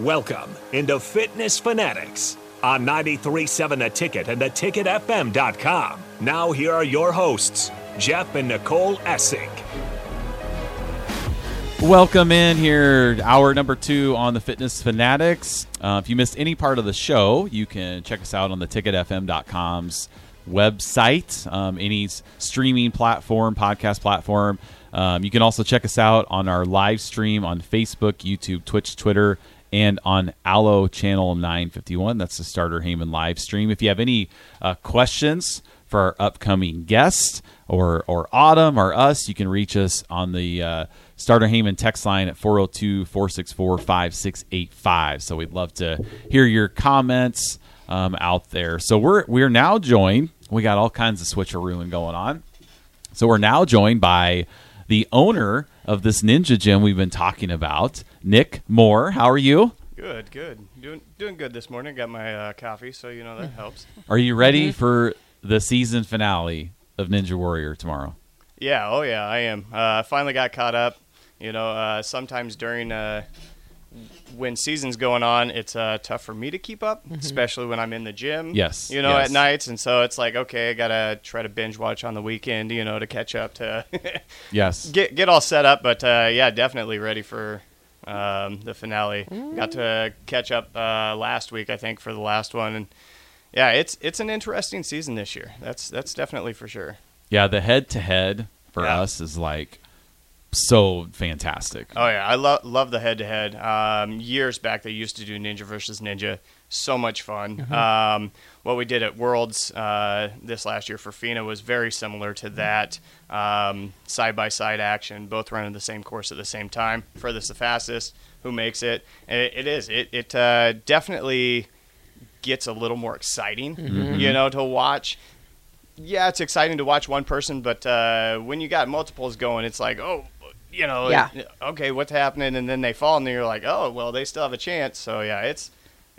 Welcome into Fitness Fanatics on 93.7 The Ticket and theticketfm.com. Now, here are your hosts, Jeff and Nicole Essig. Welcome in here, hour number two on the Fitness Fanatics. Uh, if you missed any part of the show, you can check us out on the ticketfm.com's website, um, any streaming platform, podcast platform. Um, you can also check us out on our live stream on Facebook, YouTube, Twitch, Twitter, and on Allo Channel 951. That's the Sartor Hamann live stream. If you have any uh, questions for our upcoming guest or, or Autumn or us, you can reach us on the uh, Sartor Hamann text line at 402 464 5685. So we'd love to hear your comments um, out there. So we're, we're now joined, we got all kinds of switcherooing going on. So we're now joined by the owner of this ninja gym we've been talking about, Nic Moore. How are you? Good, good. Doing doing good this morning. Got my uh, coffee, so you know that helps. Are you ready for the season finale of Ninja Warrior tomorrow? Yeah, oh yeah, I am. Uh, finally got caught up. You know, uh, sometimes during uh, when season's going on, it's uh, tough for me to keep up, especially when I'm in the gym. Yes, You know, yes. at nights, and so it's like, okay, I gotta try to binge watch on the weekend. You know, to catch up to Yes. get get all set up. But uh, yeah, definitely ready for um, the finale. Got to catch up uh, last week, I think, for the last one, and yeah, it's it's an interesting season this year. That's that's definitely for sure. Yeah, the head to head for Yeah. us is like so fantastic. Oh yeah, I love love the head to head. Years back, they used to do Ninja versus Ninja. So much fun. Um, what we did at Worlds uh, this last year for FINA was very similar to that. Side by side action, both running the same course at the same time. Furthest the fastest, who makes it? And it, it is. It it uh, definitely gets a little more exciting, you know, to watch. Yeah, it's exciting to watch one person, but uh, when you got multiples going, it's like, oh, you know, Yeah. okay, what's happening? And then they fall, and then you're like, oh, well, they still have a chance. So yeah, it's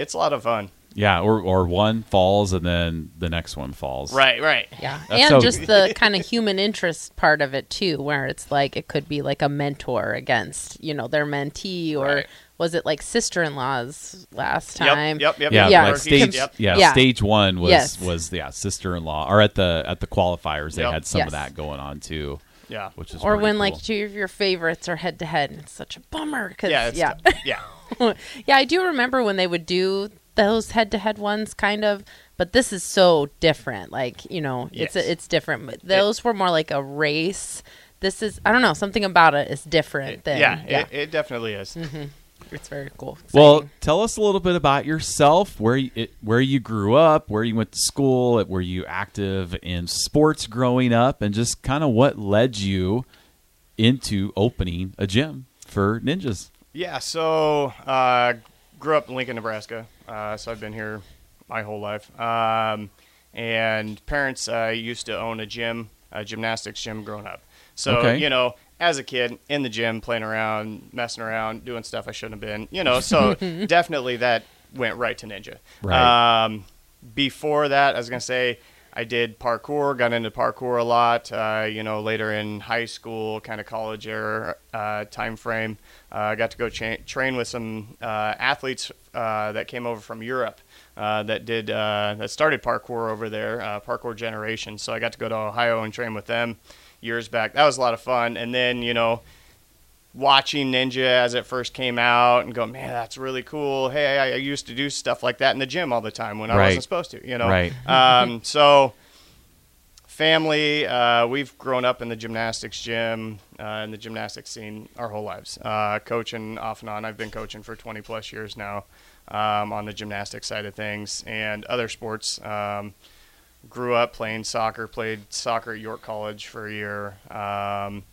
it's a lot of fun. Yeah, or or one falls and then the next one falls. Right, right. Yeah, That's and so- just the kind of human interest part of it too, where it's like it could be like a mentor against you know their mentee, or Right. was it like sister-in-laws last time? yep, yep. Yeah, Yeah. like stage yep. yeah, Yeah. stage one was Yes. was yeah, sister in law. Or at the at the qualifiers they Yep. had some of that going on too. Yeah. Which is Or when cool. like two of your favorites are head to head, and it's such a bummer because Yeah, it's yeah, tough. yeah. yeah, I do remember when they would do those head to head ones, kind of. But this is so different. Like you know, it's Yes. it's different. But those were more like a race. This is I don't know something about it is different than yeah, yeah. It, it definitely is. Mm-hmm. it's very cool. Well, tell us a little bit about yourself. Where you, it, where you grew up, where you went to school, were you active in sports growing up, and just kind of what led you into opening a gym for ninjas. Yeah, so uh, grew up in Lincoln, Nebraska. Uh, so I've been here my whole life. Um, and parents uh, used to own a gym, a gymnastics gym, growing up. So Okay. you know, as a kid in the gym, playing around, messing around, doing stuff I shouldn't have been. You know, so definitely that went right to ninja. Right. Um, before that, I was gonna say I did parkour, got into parkour a lot. Uh, you know, later in high school, kind of college era uh, time frame, uh, I got to go cha- train with some uh, athletes uh, that came over from Europe uh, that did that started parkour over there, parkour generation. So I got to go to Ohio and train with them years back. That was a lot of fun. And then you know watching Ninja as it first came out and go, man, that's really cool. Hey, I, I used to do stuff like that in the gym all the time when I wasn't supposed to, you know. Right. Um, so, family, uh, we've grown up in the gymnastics gym, uh, in the gymnastics scene our whole lives. Uh, coaching off and on. I've been coaching for 20 plus years now um, on the gymnastics side of things and other sports. Um, grew up playing soccer, played soccer at York College for a year. Um,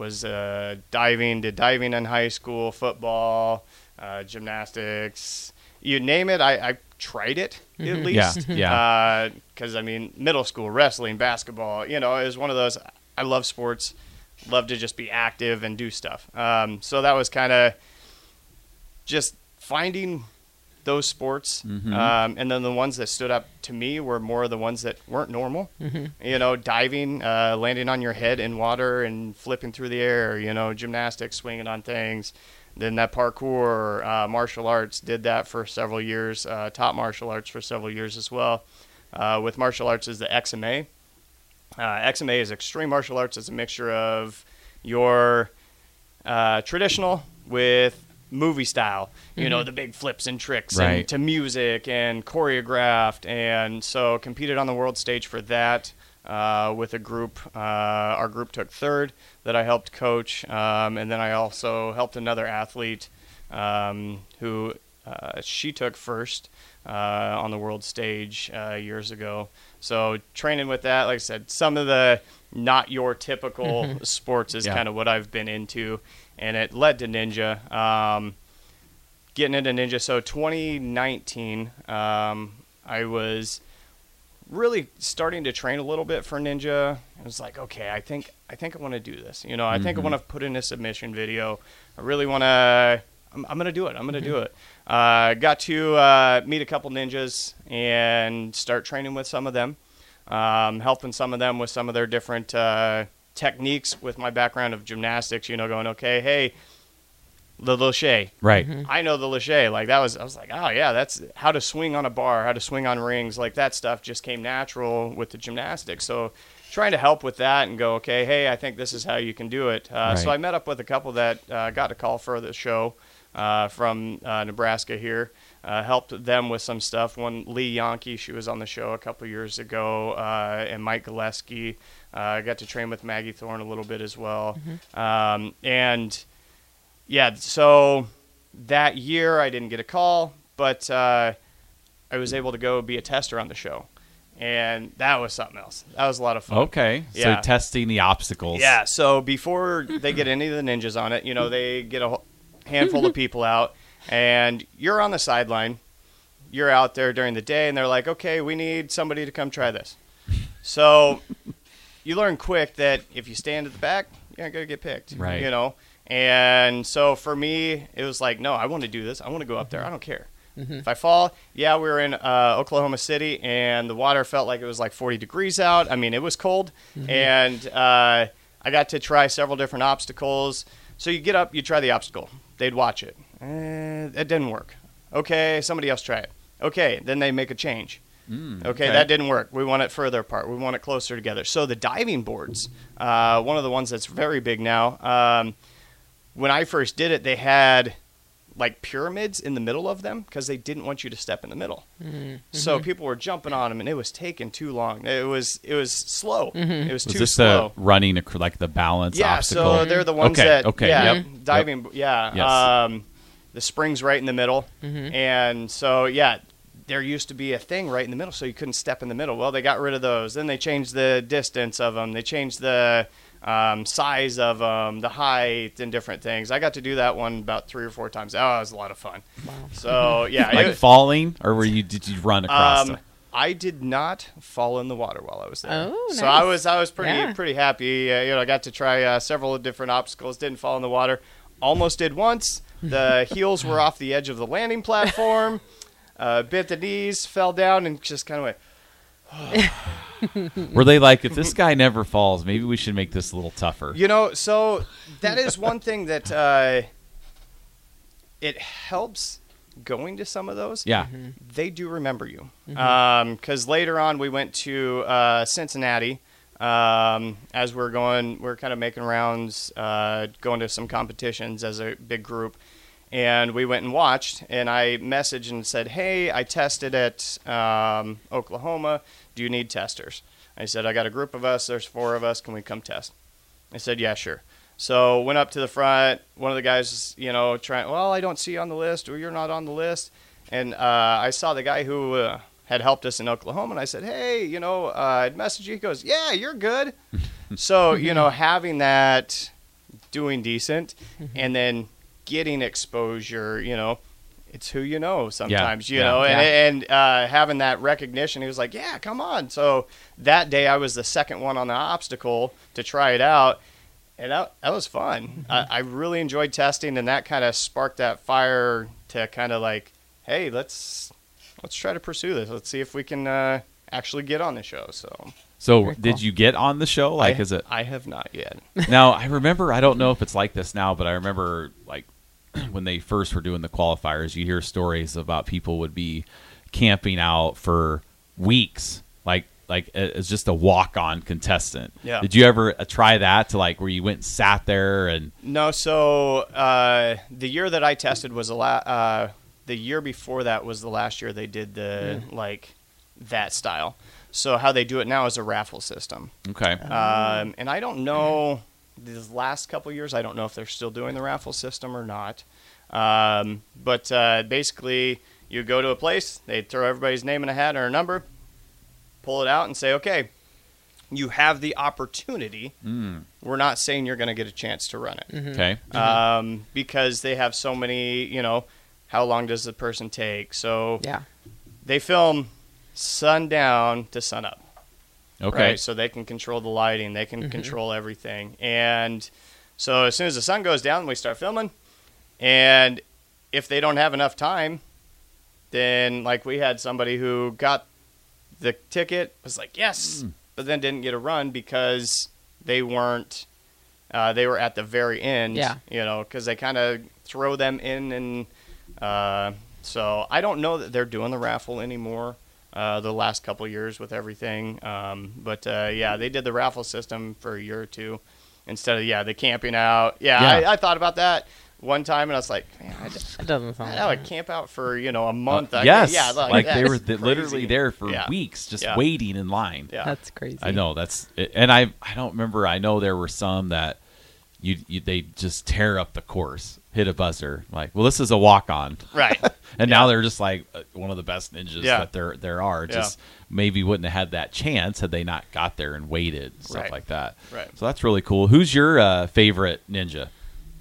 was uh, diving, did diving in high school, football, uh, gymnastics, you name it. I, I tried it at Yeah, least. yeah. Because I mean, middle school wrestling, basketball. You know, it was one of those. I love sports. Love to just be active and do stuff. Um, so that was kind of just finding those sports, um, and then the ones that stood up to me were more of the ones that weren't normal. You know, diving, uh, landing on your head in water and flipping through the air. You know, gymnastics, swinging on things. then that parkour, uh, martial arts, did that for several years. Uh, taught martial arts for several years as well. Uh, with martial arts is the XMA. Uh, XMA is extreme martial arts. It's a mixture of your uh, traditional with movie style. You know, the big flips and tricks Right. and to music and choreographed. And so competed on the world stage for that uh, with a group. Uh, our group took third that I helped coach. Um, and then I also helped another athlete um, who uh, she took first uh, on the world stage uh, years ago. So training with that, like I said, some of the not your typical sports is Yeah. kind of what I've been into, and it led to ninja. Um, getting into ninja, so 2019, um, I was really starting to train a little bit for ninja. I was like, okay, I think I think I want to do this. You know, I think I want to put in a submission video. I really want to. I'm, I'm gonna do it. I'm gonna do it. Uh, got to uh, meet a couple ninjas and start training with some of them, um, helping some of them with some of their different uh, techniques. With my background of gymnastics, you know, going okay, hey, the lache, Right. I know the lache. Like that was, I was like, oh yeah, that's how to swing on a bar, how to swing on rings. Like that stuff just came natural with the gymnastics. So trying to help with that and go, okay, hey, I think this is how you can do it. Uh, So I met up with a couple that uh, got a call for the show uh, from uh, Nebraska here. Uh, helped them with some stuff. One Lee Yankee, she was on the show a couple years ago, uh, and Mike Gillespie. Uh, I got to train with Maggie Thorne a little bit as well, um, and yeah, so that year I didn't get a call, but uh, I was able to go be a tester on the show, and that was something else. That was a lot of fun. Okay. Yeah. So testing the obstacles. Yeah. So before they get any of the ninjas on it, you know, they get a whole- handful of people out, and you're on the sideline. You're out there during the day, and they're like, "Okay, we need somebody to come try this." So you learn quick that if you stand at the back, you're not gonna get picked. Right. You know. And so for me, it was like, no, I want to do this. I want to go up there. I don't care. If I fall, yeah, we were in uh, Oklahoma City, and the water felt like it was like 40 degrees out. I mean, it was cold, and uh, I got to try several different obstacles. So you get up, you try the obstacle. They'd watch it. Eh, it didn't work. Okay, somebody else try it. Okay, then they make a change. Mm, Okay, that didn't work. We want it further apart. We want it closer together. So the diving boards, uh, one of the ones that's very big now. Um, when I first did it, they had like pyramids in the middle of them because they didn't want you to step in the middle. Mm-hmm. So people were jumping on them, and it was taking too long. It was it was slow. Mm-hmm. It was, Was too this slow. the running like the balance yeah, obstacle? so they're the ones Okay, that okay, yeah, yep, diving yeah. Yes. Um, the springs right in the middle, mm-hmm. and so yeah, there used to be a thing right in the middle, so you couldn't step in the middle. Well, they got rid of those. Then they changed the distance of them. They changed the um, size of them, the height, and different things. I got to do that one about three or four times. Oh, it was a lot of fun. So yeah, like it- falling, or were you did you run across? um, the- I did not fall in the water while I was there. Oh, So I was I was pretty Yeah. pretty happy. Uh, you know, I got to try uh, several different obstacles. Didn't fall in the water. Almost did once. The heels were off the edge of the landing platform. Uh, bit the knees, fell down, and just kind of went. Were they like, if this guy never falls, maybe we should make this a little tougher? You know, so that is one thing that uh, it helps going to some of those. Yeah. they do remember you. Because later on, we went to uh, Cincinnati. Um, as we're going, we're kind of making rounds, uh, going to some competitions as a big group. And we went and watched, and I messaged and said, Hey, I tested at um, Oklahoma. Do you need testers? I said, I got a group of us. There's four of us. Can we come test? I said, Yeah, sure. So went up to the front. One of the guys, you know, trying. Well, I don't see you on the list, or you're not on the list. And uh, I saw the guy who uh, had helped us in Oklahoma, and I said, "Hey, you know, uh, I'd message you." He goes, "Yeah, you're good." so you know, having that, doing decent, and then getting exposure, you know. It's who you know sometimes, you yeah, know, yeah. and, and uh, having that recognition, he was like, "Yeah, come on." So that day, I was the second one on the obstacle to try it out, and that, that was fun. I, I really enjoyed testing, and that kind of sparked that fire to kind of like, hey, let's let's try to pursue this. Let's see if we can uh, actually get on the show. So, So Very did cool. you get on the show? Like, I, is it I have not yet. now? I remember. I don't know if it's like this now, but I remember like when they first were doing the qualifiers, you hear stories about people would be camping out for weeks, like like as just a walk on contestant. Yeah. Did you ever uh, try that to like where you went and sat there and No, so uh, the year that I tested was the la- uh, the year before that was the last year they did the like that style. So how they do it now is a raffle system. okay? Um, and I don't know these last couple years. I don't know if they're still doing the raffle system or not. Um, but uh, basically, you go to a place, they throw everybody's name in a hat or a number, pull it out, and say, "Okay, you have the opportunity. Mm, We're not saying you're going to get a chance to run it okay. um, because they have so many. You know, how long does the person take? So Yeah. they film sundown to sunup Okay. right? So they can control the lighting, they can control everything. And so as soon as the sun goes down, we start filming. And if they don't have enough time, then like we had somebody who got the ticket, was like, yes, but then didn't get a run because they weren't. Uh, they were at the very end, Yeah. you know, because they kind of throw them in, and uh, so I don't know that they're doing the raffle anymore uh, the last couple years with everything. Um, but uh, yeah, they did the raffle system for a year or two instead of yeah the camping out. Yeah, Yeah. I, I thought about that one time, and I was like, man, I, It doesn't sound. I would camp out for you know a month. I- Uh, yes. yeah, like, they were th- literally there for Yeah. weeks, just Yeah. waiting in line. Yeah, That's crazy. I know that's and I I don't remember. I know there were some that you, you they just tear up the course, hit a buzzer like, well, this is a walk on, right. and now they're just like uh, one of the best ninjas Yeah. that there there are. Yeah. Just maybe wouldn't have had that chance had they not got there and waited stuff Right. like that. Right. So that's really cool. Who's your uh, favorite ninja?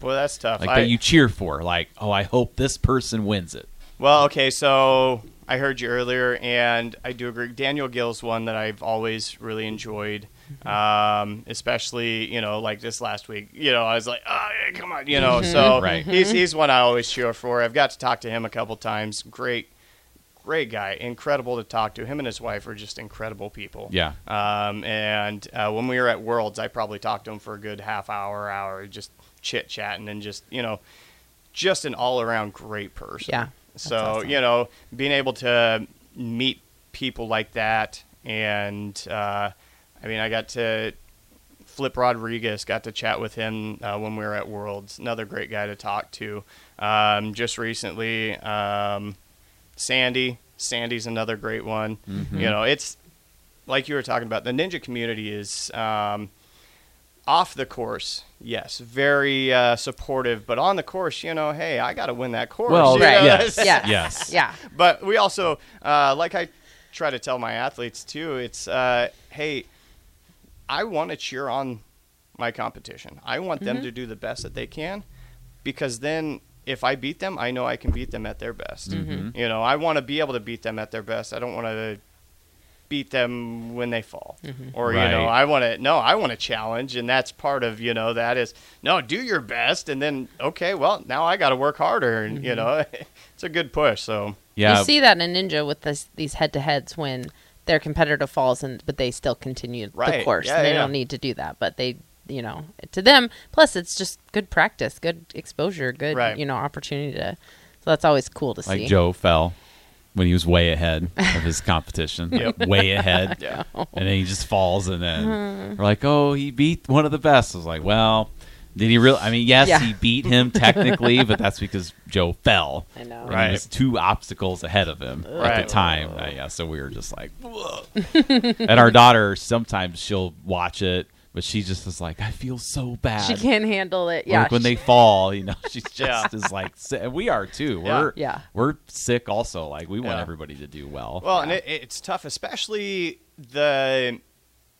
Well, that's tough. Like I- that you cheer for? Like, oh, I hope this person wins it. Well, okay, so I heard you earlier, and I do agree. Daniel Gil's one that I've always really enjoyed, um, especially you know like this last week. You know, I was like, oh, yeah, come on, you know. So Right. he's he's one I always cheer for. I've got to talk to him a couple times. Great, great guy, incredible to talk to. Him and his wife are just incredible people. Yeah. Um, and uh, when we were at Worlds, I probably talked to him for a good half hour, hour, just chit chatting and just you know, just an all around great person. Yeah, So awesome. you know, being able to meet people like that, and uh, I mean, I got to Flip Rodriguez, got to chat with him uh, when we were at Worlds. Another great guy to talk to. Um, just recently, um, Sandy. Sandy's another great one. You know, it's like you were talking about. The ninja community is um, off the course. Yes, very uh, supportive, but on the course, you know, hey, I got to win that course. Well, you know? yes, Yes. yes, Yeah. but we also, uh, like I try to tell my athletes too, it's uh, hey, I want to cheer on my competition. I want them mm-hmm. to do the best that they can, because then if I beat them, I know I can beat them at their best. Mm-hmm. mm-hmm. You know, I want to be able to beat them at their best. I don't want to beat them when they fall mm-hmm. or you know i want to no i want to challenge and that's part of you know that is no do your best and then okay well now i got to work harder and you know it's a good push so Yeah. You see that in Ninja with this, these head to heads when their competitor falls and but they still continue the course. Yeah, they yeah. don't need to do that, but they you know to them. Plus, it's just good practice, good exposure, good Right. you know opportunity to. So that's always cool to like see. Like Joe fell when he was way ahead of his competition, Yep. way ahead, yeah and then he just falls, and then Uh-huh. we're like, "Oh, he beat one of the best." I was like, "Well, did he really? I mean, yes, Yeah. he beat him technically, but that's because Joe fell. I know. And Right. He was two obstacles ahead of him at the time. Uh, yeah, so we were just like, and our daughter sometimes she'll watch it, but she just is like, "I feel so bad." She can't handle it. Yeah. like when they fall, you know, she's just Yeah. is like and we are too. Yeah. We're Yeah. we're sick also. Like we want Yeah. everybody to do well. Well, and it, it's tough, especially the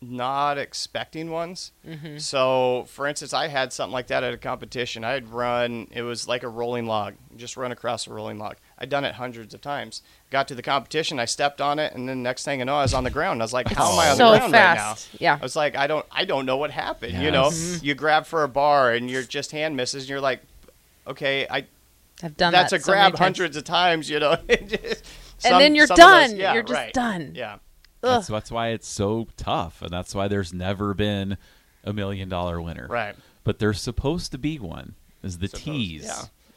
not expecting ones. Mm-hmm. So, for instance, I had something like that at a competition. I'd run, it was like a rolling log, just run across a rolling log. I'd done it hundreds of times. Got to the competition, I stepped on it, and then next thing I know, I was on the ground. I was like, "How am I on so the ground right now?" Yeah. I was like, "I don't, I don't know what happened." You know, Yes. you grab for a bar and you're just hand misses, and you're like, "Okay, I I've done that's that a so grab hundreds of times." You know, And Some- then you're of those- done. yeah, You're just right. done. Yeah. That's, that's why it's so tough, and that's why there's never been a million dollar winner. Right. But there's supposed to be one. Is the Supposed- tease?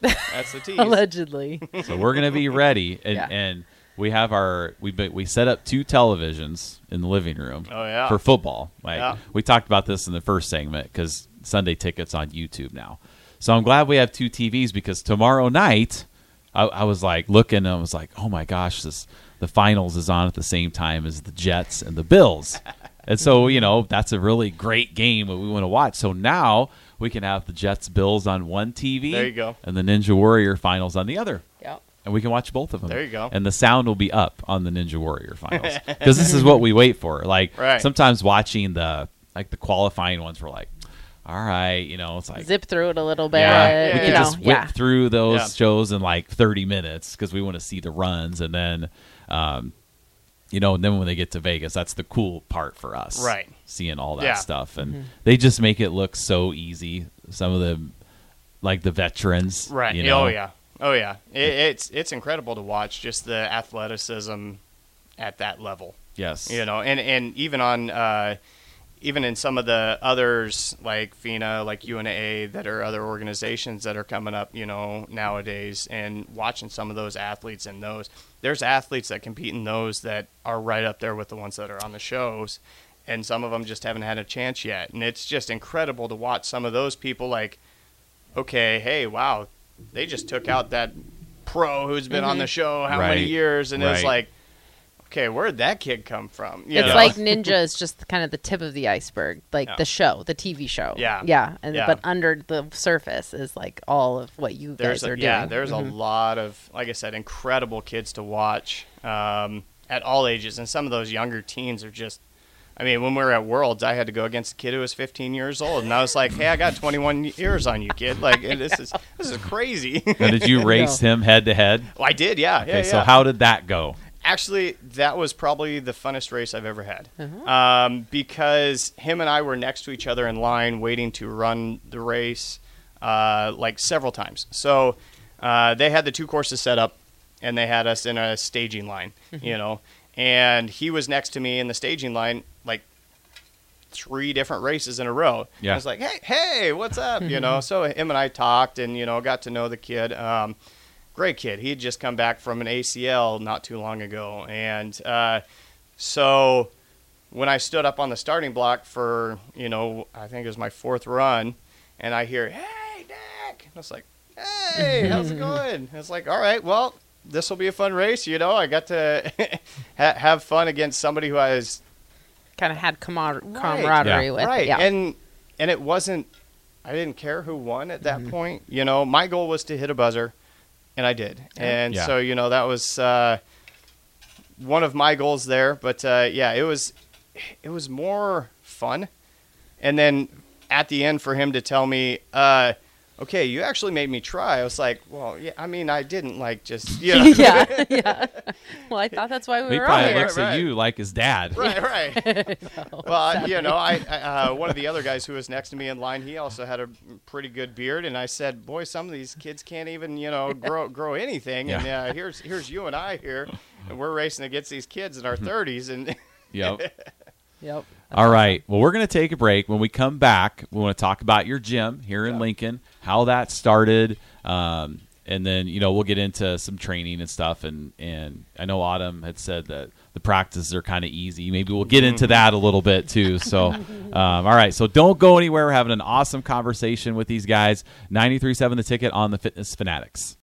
yeah. That's the tease. Allegedly. So we're gonna be ready, and, Yeah. and we have our we be- we set up two televisions in the living room. Oh, yeah. for football. Like Yeah. we talked about this in the first segment because Sunday tickets on YouTube now. So I'm glad we have two TVs because tomorrow night I, I was like looking and I was like, oh my gosh, this the finals is on at the same time as the Jets and the Bills. And so, you know, that's a really great game that we want to watch. So now we can have the Jets Bills on one TV. There you go. And the Ninja Warrior finals on the other yep. and we can watch both of them. There you go. And the sound will be up on the Ninja Warrior finals because this is what we wait for. Like Right. sometimes watching the like the qualifying ones, we're like, all right, you know, it's like. Zip through it a little bit. yeah, we Yeah, could know, just whip yeah. through those Yeah. shows in like 30 minutes because we want to see the runs, and then, um, you know, and then when they get to Vegas, that's the cool part for us, Right. Seeing all that Yeah. stuff, and Mm-hmm. they just make it look so easy. Some of the, like the veterans, Right. You know? Oh yeah. Oh yeah. It, it's it's incredible to watch just the athleticism at that level. Yes, You know, and and even on uh, even in some of the others like FINA, like UNA, that are other organizations that are coming up, you know, nowadays, and watching some of those athletes in those, there's athletes that compete in those that are right up there with the ones that are on the shows, and some of them just haven't had a chance yet, and it's just incredible to watch some of those people like, okay, hey, wow, they just took out that pro who's been on the mm-hmm. show how many years, and it's like. Okay, where'd that kid come from? You It's know? like Ninja is just kind of the tip of the iceberg, like Yeah. the show, the TV show. Yeah. yeah, and Yeah. but under the surface is like all of what you there's guys a, are doing. yeah, there's Mhm. a lot of like I said, incredible kids to watch um, at all ages, and some of those younger teens are just. I mean, when we were at Worlds, I had to go against a kid who was 15 years old, and I was like, "Hey, I got 21 years on you, kid. Like, this is this is crazy." Now, did you race him head to head? well, I did, yeah. Okay, yeah, so how did that go? Actually, that was probably the funnest race I've ever had. Um, because him and I were next to each other in line waiting to run the race uh, like several times. So uh, they had the two courses set up and they had us in a staging line, you know. And he was next to me in the staging line like three different races in a row. Yeah. I was like, hey, hey, what's up? you know, so him and I talked and, you know, got to know the kid. Um, great kid. He had just come back from an ACL not too long ago. And uh, so when I stood up on the starting block for, you know, I think it was my fourth run, and I hear, hey, Dak. And I was like, hey, how's it going? It's like, all right, well, this will be a fun race. You know, I got to ha- have fun against somebody who I has kind of had camar- Right. camaraderie Yeah. with. right Yeah. and and it wasn't i didn't care who won at that point you know my goal was to hit a buzzer and i did. And Yeah. so you know that was uh, one of my goals there. But uh, yeah it was it was more fun. And then at the end for him to tell me uh, okay you actually made me try i was like well yeah i mean i didn't like just you know yeah, yeah. Well, I thought that's why we He were on probably here. looks at right. you like his dad. Right, right. well, you know, I, I uh, one of the other guys who was next to me in line, he also had a pretty good beard, and I said, "Boy, some of these kids can't even, you know, grow grow anything." And Yeah. uh, here's here's you and I here, and we're racing against these kids in our 30s, and Yep. Yep. All right. Well, we're going to take a break. When we come back, we want to talk about your gym here in Yeah. Lincoln, how that started, um, and then you know we'll get into some training and stuff. And and I know Autumn had said that the practices are kind of easy. Maybe we'll get into that a little bit too. So, um, all right. So don't go anywhere. We're having an awesome conversation with these guys. 93.7 The Ticket on the Fitness Fanatics.